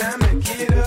time to get up.